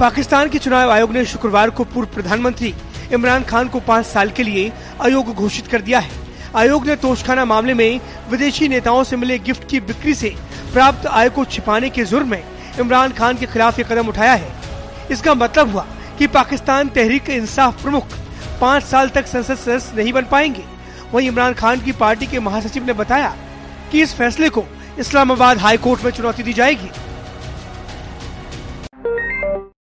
पाकिस्तान के चुनाव आयोग ने शुक्रवार को पूर्व प्रधानमंत्री इमरान खान को पाँच साल के लिए आयोग घोषित कर दिया है। आयोग ने तोशखाना मामले में विदेशी नेताओं से मिले गिफ्ट की बिक्री से प्राप्त आय को छिपाने के जुर्म में इमरान खान के खिलाफ ये कदम उठाया है। इसका मतलब हुआ कि पाकिस्तान तहरीक इंसाफ प्रमुख पाँच साल तक संसद सदस्य नहीं बन पाएँगे। वहीं इमरान खान की पार्टी के महासचिव ने बताया कि इस फैसले को इस्लामाबाद हाई कोर्ट में चुनौती दी जाएगी।